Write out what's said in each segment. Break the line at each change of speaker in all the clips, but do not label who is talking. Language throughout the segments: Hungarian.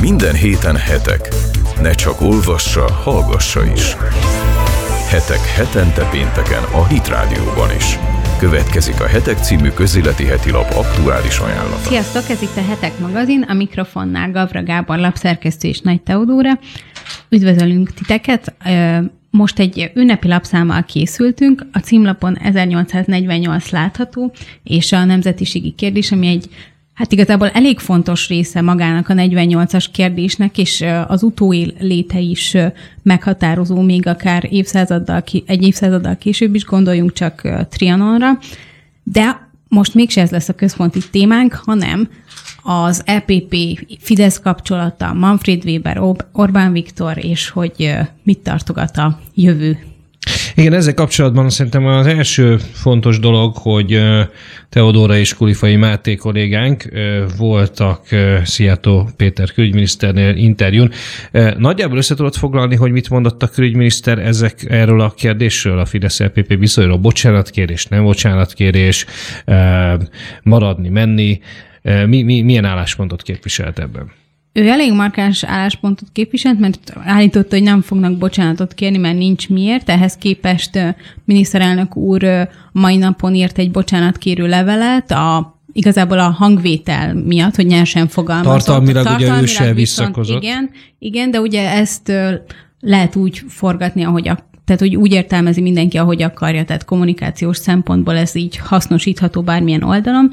Minden héten hetek. Ne csak olvassa, hallgassa is. Hetek hetente pénteken a Hit Rádióban is. Következik a Hetek című közéleti heti lap aktuális ajánlata.
Sziasztok, ez itt a Hetek magazin, a mikrofonnál Gavra Gábor lapszerkesztő és Nagy Teodóra. Üdvözölünk titeket! Most egy ünnepi lapszámmal készültünk, a címlapon 1848 látható, és a nemzetiségi kérdés, ami egy Hát igazából elég fontos része magának a 48-as kérdésnek, és az utóél léte is meghatározó, még akár évszázaddal, egy évszázaddal később is, gondoljunk csak Trianonra. De most mégse ez lesz a központi témánk, hanem az EPP Fidesz kapcsolata, Manfred Weber, Orbán Viktor, és hogy mit tartogat a jövő
igen, ezzel kapcsolatban szerintem az első fontos dolog, hogy Teodóra és Kulifai Máté kollégánk voltak Sziátó Péter külügyminiszternél interjún. Nagyjából össze tudod foglalni, hogy mit mondott a külügyminiszter ezek erről a kérdésről, a Fidesz-LPP viszonyról, bocsánatkérés, nem bocsánatkérés, maradni, menni, mi, mi, milyen álláspontot képviselt ebben?
Ő elég markáns álláspontot képviselt, mert állította, hogy nem fognak bocsánatot kérni, mert nincs miért. Ehhez képest miniszterelnök úr mai napon írt egy bocsánatkérő levelet a igazából a hangvétel miatt, hogy nyersen fogalmazott.
Tartalmilag, Tartalmilag ugye ő se visszakozott.
Igen, igen, de ugye ezt lehet úgy forgatni, ahogy a tehát, hogy úgy értelmezi mindenki, ahogy akarja, tehát kommunikációs szempontból ez így hasznosítható bármilyen oldalon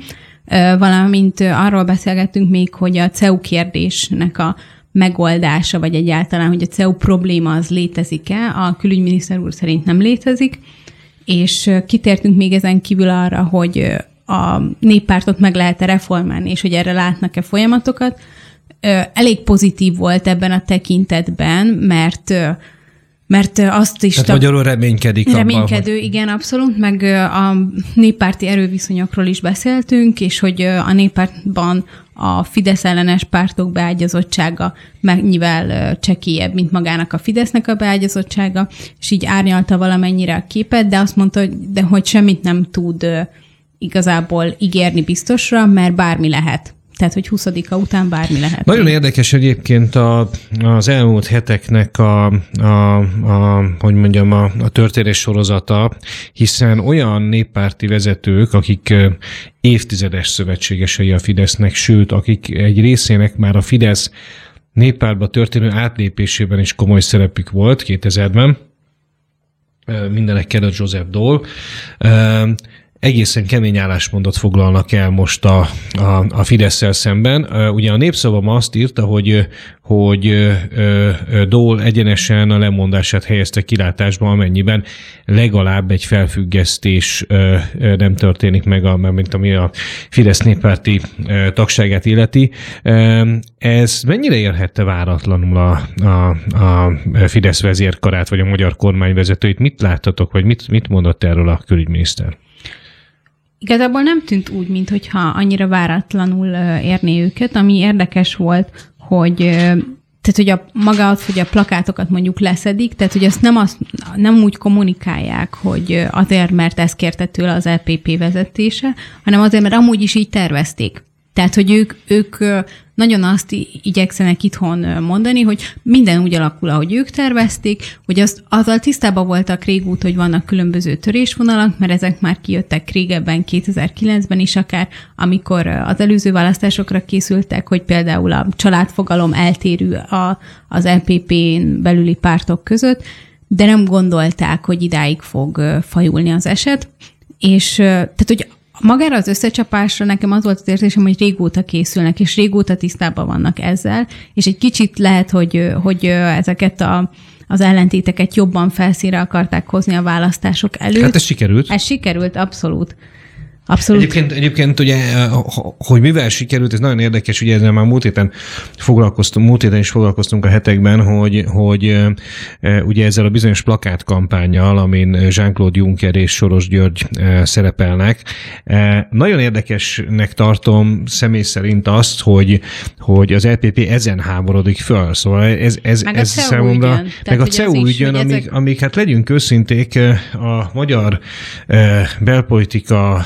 valamint arról beszélgettünk még, hogy a CEU kérdésnek a megoldása, vagy egyáltalán, hogy a CEU probléma az létezik-e, a külügyminiszter úr szerint nem létezik, és kitértünk még ezen kívül arra, hogy a néppártot meg lehet-e reformálni, és hogy erre látnak-e folyamatokat. Elég pozitív volt ebben a tekintetben, mert mert azt is...
Tehát tab- magyarul reménykedik
Reménykedő, abban, hogy... igen, abszolút, meg a néppárti erőviszonyokról is beszéltünk, és hogy a néppártban a Fidesz ellenes pártok beágyazottsága mennyivel csekélyebb, mint magának a Fidesznek a beágyazottsága, és így árnyalta valamennyire a képet, de azt mondta, hogy, de hogy semmit nem tud igazából ígérni biztosra, mert bármi lehet. Tehát, hogy 20 után bármi lehet.
Nagyon érdekes egyébként a, az elmúlt heteknek a, a, a hogy mondjam, a, a történés sorozata, hiszen olyan néppárti vezetők, akik évtizedes szövetségesei a Fidesznek, sőt, akik egy részének már a Fidesz néppártba történő átlépésében is komoly szerepük volt 2000-ben, mindenek előtt Joseph Dole, egészen kemény álláspontot foglalnak el most a, a, a fidesz szemben. Ugye a népszavam azt írta, hogy, hogy Dól egyenesen a lemondását helyezte kilátásba, amennyiben legalább egy felfüggesztés nem történik meg, a, mint ami a Fidesz néppárti tagságát illeti. Ez mennyire érhette váratlanul a, a, a Fidesz vezérkarát, vagy a magyar kormány vezetőit? Mit láttatok, vagy mit, mit mondott erről a külügyminiszter?
Igazából nem tűnt úgy, mintha annyira váratlanul érné őket, ami érdekes volt, hogy tehát, hogy a maga az, hogy a plakátokat mondjuk leszedik, tehát, hogy azt nem, azt, nem úgy kommunikálják, hogy azért, mert ezt kérte tőle az LPP vezetése, hanem azért, mert amúgy is így tervezték. Tehát, hogy ők, ők nagyon azt igyekszenek itthon mondani, hogy minden úgy alakul, ahogy ők tervezték, hogy azt, azzal tisztában voltak régút, hogy vannak különböző törésvonalak, mert ezek már kijöttek régebben, 2009-ben is akár, amikor az előző választásokra készültek, hogy például a családfogalom eltérő a, az LPP-n belüli pártok között, de nem gondolták, hogy idáig fog fajulni az eset. És tehát, hogy magára az összecsapásra nekem az volt az érzésem, hogy régóta készülnek, és régóta tisztában vannak ezzel, és egy kicsit lehet, hogy, hogy ezeket a, az ellentéteket jobban felszínre akarták hozni a választások előtt.
Hát ez sikerült.
Ez sikerült, abszolút. Abszolút.
Egyébként, egyébként ugye, hogy mivel sikerült, ez nagyon érdekes, ugye ezzel már múlt héten foglalkoztunk, múlt héten is foglalkoztunk a hetekben, hogy, hogy ugye ezzel a bizonyos plakátkampányjal, amin Jean-Claude Juncker és Soros György szerepelnek. Nagyon érdekesnek tartom személy szerint azt, hogy, hogy az LPP ezen háborodik föl. Szóval ez, ez,
meg
ez
a
számomra,
ügyön.
meg a CEU ügyön, amik, ezek... amik, hát legyünk őszinték, a magyar belpolitika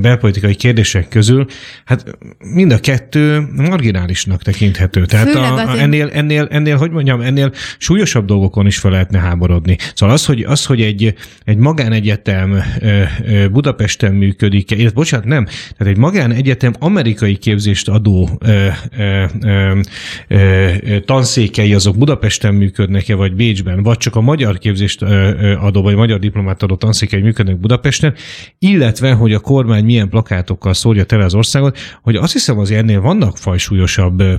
belpolitikai kérdések közül, hát mind a kettő marginálisnak tekinthető. Tehát a, a, ennél, ennél, ennél, hogy mondjam, ennél súlyosabb dolgokon is fel lehetne háborodni. Szóval az, hogy, az, hogy egy, egy magánegyetem Budapesten működik, illetve bocsánat, nem, tehát egy magánegyetem amerikai képzést adó ö, ö, ö, ö, tanszékei azok Budapesten működnek-e, vagy Bécsben, vagy csak a magyar képzést adó, vagy magyar diplomát adó tanszékei működnek Budapesten, illetve, hogy a kormány milyen plakátokkal szórja tele az országot, hogy azt hiszem azért ennél vannak fajsúlyosabb ö,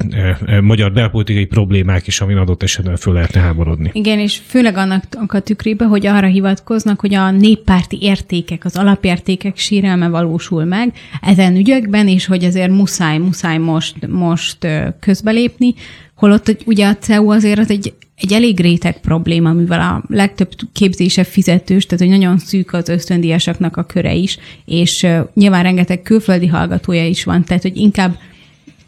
ö, magyar belpolitikai problémák is, amin adott esetben föl lehetne háborodni.
Igen, és főleg annak a tükrébe, hogy arra hivatkoznak, hogy a néppárti értékek, az alapértékek sírelme valósul meg ezen ügyekben, és hogy ezért muszáj, muszáj most, most közbelépni, holott hogy ugye a CEU azért az egy, egy elég réteg probléma, mivel a legtöbb képzése fizetős, tehát hogy nagyon szűk az ösztöndíjasaknak a köre is, és nyilván rengeteg külföldi hallgatója is van, tehát hogy inkább,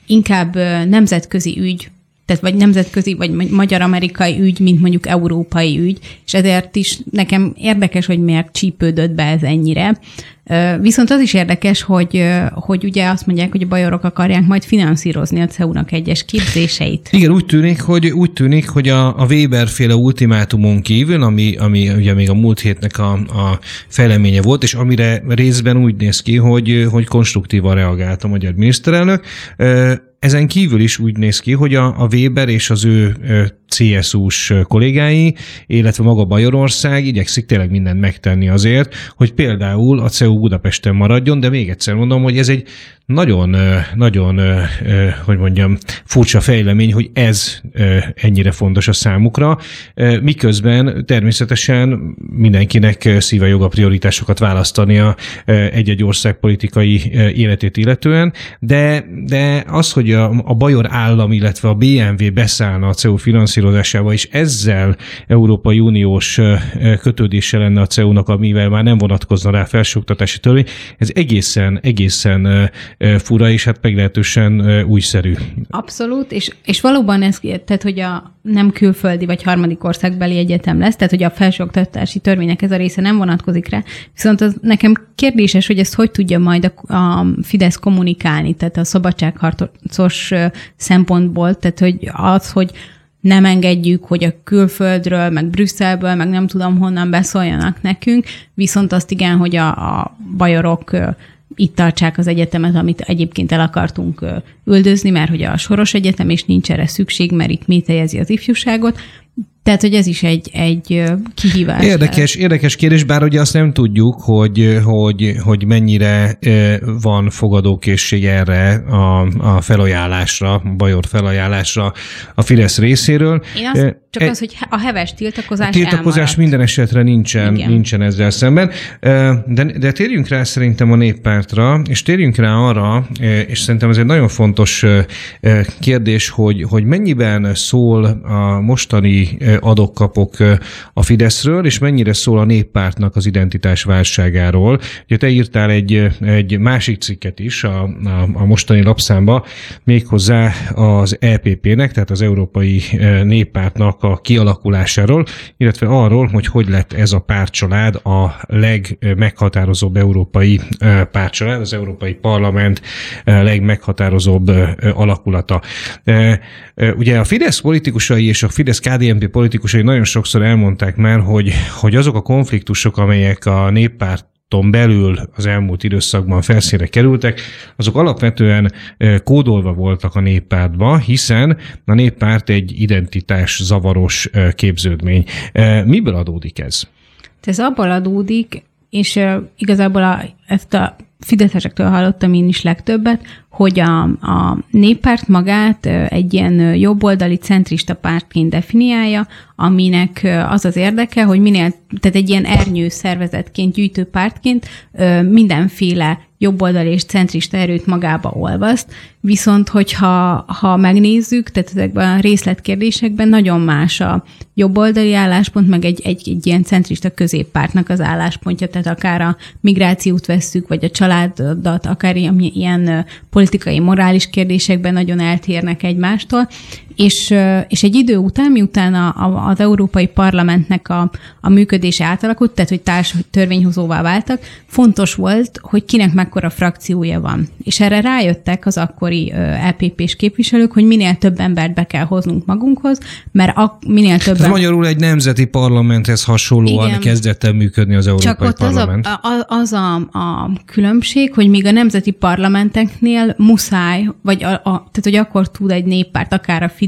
inkább nemzetközi ügy, tehát vagy nemzetközi, vagy magyar-amerikai ügy, mint mondjuk európai ügy, és ezért is nekem érdekes, hogy miért csípődött be ez ennyire. Viszont az is érdekes, hogy, hogy ugye azt mondják, hogy a bajorok akarják majd finanszírozni a CEU-nak egyes képzéseit.
Igen, úgy tűnik, hogy, úgy tűnik, hogy a, a Weber féle ultimátumon kívül, ami, ami ugye még a múlt hétnek a, a fejleménye volt, és amire részben úgy néz ki, hogy, hogy konstruktívan reagált a magyar miniszterelnök, ezen kívül is úgy néz ki, hogy a, a Weber és az ő CSU-s kollégái, illetve maga Bajorország igyekszik tényleg mindent megtenni azért, hogy például a CEU Budapesten maradjon, de még egyszer mondom, hogy ez egy nagyon, nagyon, hogy mondjam, furcsa fejlemény, hogy ez ennyire fontos a számukra, miközben természetesen mindenkinek szíve joga prioritásokat választania egy-egy ország politikai életét illetően, de, de az, hogy a, a Bajor állam, illetve a BMW beszállna a CEU finanszírozásába, és ezzel Európai Uniós kötődése lenne a CEU-nak, amivel már nem vonatkozna rá felsőoktatási törvény, ez egészen, egészen fura, és hát meglehetősen újszerű.
Abszolút, és, és valóban ez, tehát hogy a nem külföldi vagy harmadik országbeli egyetem lesz, tehát hogy a felsőoktatási törvények ez a része nem vonatkozik rá, viszont az nekem kérdéses, hogy ezt hogy tudja majd a, a Fidesz kommunikálni, tehát a szabadságharcos szempontból, tehát hogy az, hogy nem engedjük, hogy a külföldről, meg Brüsszelből, meg nem tudom honnan beszóljanak nekünk, viszont azt igen, hogy a, a bajorok itt tartsák az egyetemet, amit egyébként el akartunk üldözni, mert hogy a Soros Egyetem, és nincs erre szükség, mert itt métejezi az ifjúságot. Tehát, hogy ez is egy, egy kihívás.
Érdekes, lehet. érdekes kérdés, bár ugye azt nem tudjuk, hogy, hogy, hogy mennyire van fogadókészség erre a, a felajánlásra, a Bajor felajánlásra a Fidesz részéről.
Én azt, csak e, az, hogy a heves tiltakozás A
tiltakozás
elmaradt.
minden esetre nincsen, nincsen ezzel szemben. De, de térjünk rá szerintem a néppártra, és térjünk rá arra, és szerintem ez egy nagyon fontos kérdés, hogy, hogy mennyiben szól a mostani adok-kapok a Fideszről, és mennyire szól a néppártnak az identitás válságáról. Ugye te írtál egy, egy másik cikket is a, a, a mostani lapszámba, méghozzá az EPP-nek, tehát az Európai Néppártnak a kialakulásáról, illetve arról, hogy hogy lett ez a pártcsalád a legmeghatározóbb európai pártcsalád, az Európai Parlament legmeghatározóbb alakulata. Ugye a Fidesz politikusai és a Fidesz KDNP politikusai nagyon sokszor elmondták már, hogy, hogy azok a konfliktusok, amelyek a néppárt belül az elmúlt időszakban felszínre kerültek, azok alapvetően kódolva voltak a néppártba, hiszen a néppárt egy identitás zavaros képződmény. Miből adódik ez?
Ez abból adódik, és igazából a, ezt a fideszesektől hallottam én is legtöbbet, hogy a, a néppárt magát egy ilyen jobboldali centrista pártként definiálja, aminek az az érdeke, hogy minél, tehát egy ilyen ernyő szervezetként, gyűjtő pártként mindenféle jobboldali és centrista erőt magába olvaszt, viszont hogyha ha megnézzük, tehát ezekben a részletkérdésekben nagyon más a jobboldali álláspont, meg egy, egy, egy ilyen centrista középpártnak az álláspontja, tehát akár a migrációt vesszük, vagy a családat, akár ilyen, ilyen politikai, morális kérdésekben nagyon eltérnek egymástól, és, és egy idő után, miután a, a, az Európai Parlamentnek a, a működése átalakult, tehát hogy társ törvényhozóvá váltak, fontos volt, hogy kinek mekkora frakciója van. És erre rájöttek az akkori LPP-s képviselők, hogy minél több embert be kell hoznunk magunkhoz, mert a, minél több.
Ez magyarul egy nemzeti parlamenthez hasonlóan Igen. kezdett el működni az Európai Csak ott Parlament.
az, a, az a, a különbség, hogy még a nemzeti parlamenteknél muszáj, vagy a, a, tehát hogy akkor tud egy néppárt, akár a Fidesz,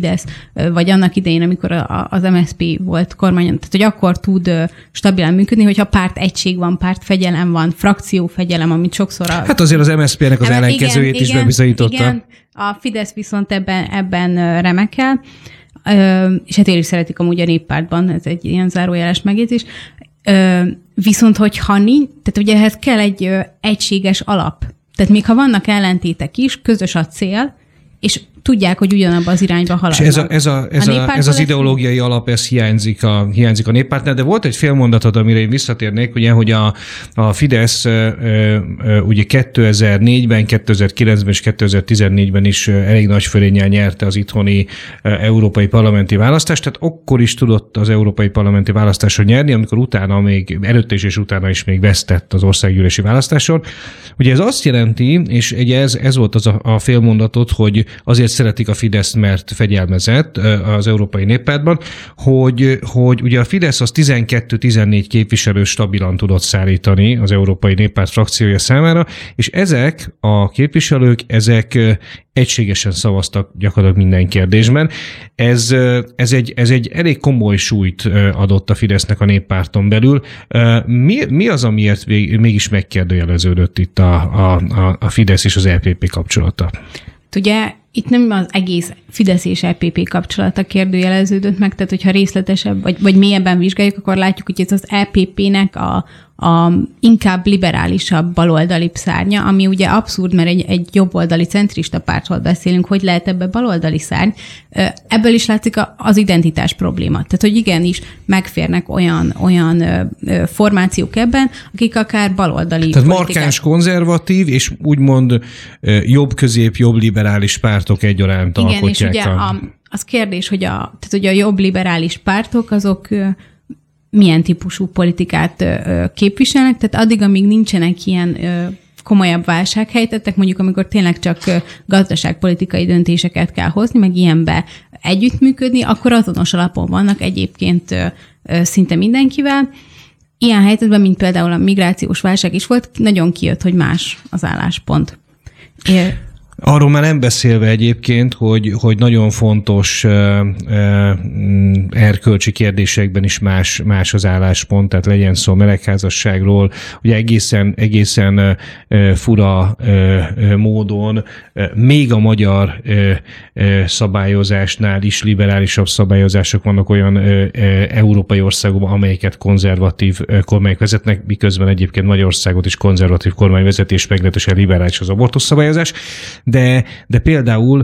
vagy annak idején, amikor a, az MSP volt kormányon, tehát hogy akkor tud stabilan működni, hogyha párt egység van, párt fegyelem van, frakció fegyelem, amit sokszor a...
Hát azért az MSZP-nek az ellenkezőjét igen, is igen, bebizonyította. Igen,
a Fidesz viszont ebben, ebben remekel, és hát én is szeretik amúgy a néppártban, ez egy ilyen zárójeles megjegyzés. Viszont, hogyha nincs, tehát ugye ehhez kell egy egységes alap. Tehát még ha vannak ellentétek is, közös a cél, és tudják, hogy ugyanabban az irányba haladnak.
És ez, a, ez, a, ez, a, a, ez az ideológiai alap, ez hiányzik a, hiányzik a néppártnál, de volt egy fél mondatod, amire én visszatérnék, ugye, hogy a, a Fidesz ugye 2004-ben, 2009-ben és 2014-ben is elég nagy fölényel nyerte az itthoni európai parlamenti választást, tehát akkor is tudott az európai parlamenti választáson nyerni, amikor utána még, előtte is és utána is még vesztett az országgyűlési választáson. Ugye ez azt jelenti, és ugye ez, ez volt az a, a félmondatot, hogy azért szeretik a Fidesz, mert fegyelmezett az Európai Néppártban, hogy, hogy ugye a Fidesz az 12-14 képviselő stabilan tudott szállítani az Európai Néppárt frakciója számára, és ezek a képviselők, ezek egységesen szavaztak gyakorlatilag minden kérdésben. Ez, ez, egy, ez egy elég komoly súlyt adott a Fidesznek a néppárton belül. Mi, mi az, amiért mégis megkérdőjeleződött itt a, a, a Fidesz és az LPP kapcsolata?
Ugye itt nem az egész Fidesz és EPP kapcsolata kérdőjeleződött meg, tehát hogyha részletesebb vagy, vagy mélyebben vizsgáljuk, akkor látjuk, hogy ez az EPP-nek a, a inkább liberálisabb baloldali szárnya, ami ugye abszurd, mert egy, egy jobboldali centrista pártról beszélünk, hogy lehet ebbe baloldali szárny. Ebből is látszik az identitás probléma. Tehát, hogy igenis megférnek olyan, olyan formációk ebben, akik akár baloldali
Tehát politikát... markáns konzervatív, és úgymond jobb közép, jobb liberális pártok egyaránt Igen, alkotják.
és ugye a... a, az kérdés, hogy a, tehát ugye a jobb liberális pártok azok milyen típusú politikát képviselnek, tehát addig, amíg nincsenek ilyen komolyabb válsághelyzetek, mondjuk amikor tényleg csak gazdaságpolitikai döntéseket kell hozni, meg ilyenbe együttműködni, akkor azonos alapon vannak egyébként szinte mindenkivel. Ilyen helyzetben, mint például a migrációs válság is volt, nagyon kijött, hogy más az álláspont.
Arról már nem beszélve egyébként, hogy, hogy nagyon fontos uh, uh, erkölcsi kérdésekben is más, más az álláspont, tehát legyen szó melegházasságról, ugye egészen, egészen uh, fura uh, módon uh, még a magyar uh, uh, szabályozásnál is liberálisabb szabályozások vannak olyan uh, uh, európai országokban, amelyeket konzervatív uh, kormányok vezetnek, miközben egyébként Magyarországot is konzervatív kormány vezetés meglehetősen liberális az abortusz szabályozás de, de például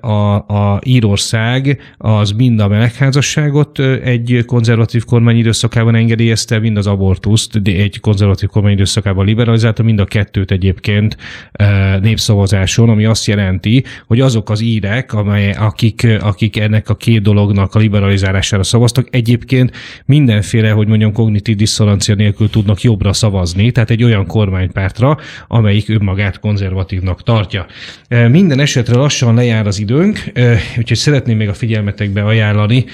a, a Írország az mind a melegházasságot egy konzervatív kormány időszakában engedélyezte, mind az abortuszt egy konzervatív kormány időszakában liberalizálta, mind a kettőt egyébként népszavazáson, ami azt jelenti, hogy azok az írek, amely, akik, akik ennek a két dolognak a liberalizálására szavaztak, egyébként mindenféle, hogy mondjam, kognitív diszonancia nélkül tudnak jobbra szavazni, tehát egy olyan kormánypártra, amelyik önmagát konzervatívnak tartja. Minden esetre lassan lejár az időnk, úgyhogy szeretném még a figyelmetekbe ajánlani,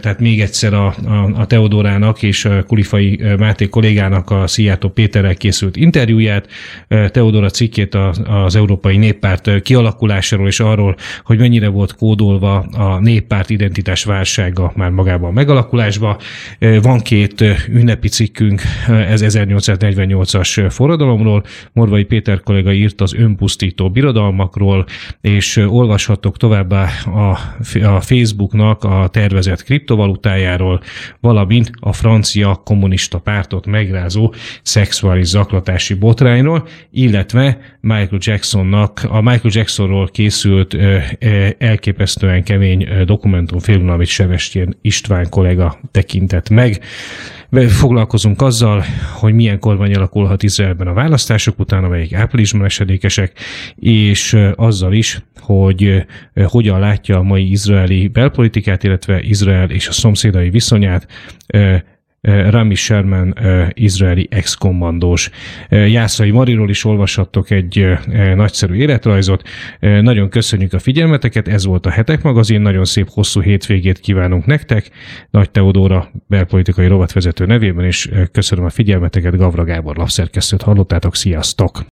tehát még egyszer a, a, a Teodorának és Kulifai Máté kollégának a Szijjátó Péterrel készült interjúját, Teodora cikkét az Európai Néppárt kialakulásáról és arról, hogy mennyire volt kódolva a néppárt identitás válsága már magában a megalakulásba. Van két ünnepi cikkünk, ez 1848-as forradalomról, Morvai Péter kollega írt az önpusztító birodalmakról, és olvashatok továbbá a, a Facebooknak a tervezett kriptovalutájáról, valamint a francia kommunista pártot megrázó szexuális zaklatási botrányról, illetve Michael Jacksonnak, a Michael Jacksonról készült elképesztően kemény dokumentumfilm, amit Sebestyén István kollega tekintett meg. Foglalkozunk azzal, hogy milyen kormány alakulhat Izraelben a választások után, amelyik áprilisban esedékesek, és azzal is, hogy hogyan látja a mai izraeli belpolitikát, illetve Izrael és a szomszédai viszonyát Rami Sherman izraeli ex-kommandós. Jászai Mariról is olvashattok egy nagyszerű életrajzot. Nagyon köszönjük a figyelmeteket, ez volt a Hetek magazin, nagyon szép hosszú hétvégét kívánunk nektek. Nagy Teodóra belpolitikai rovatvezető nevében, és köszönöm a figyelmeteket, Gavra Gábor lapszerkesztőt hallottátok, sziasztok!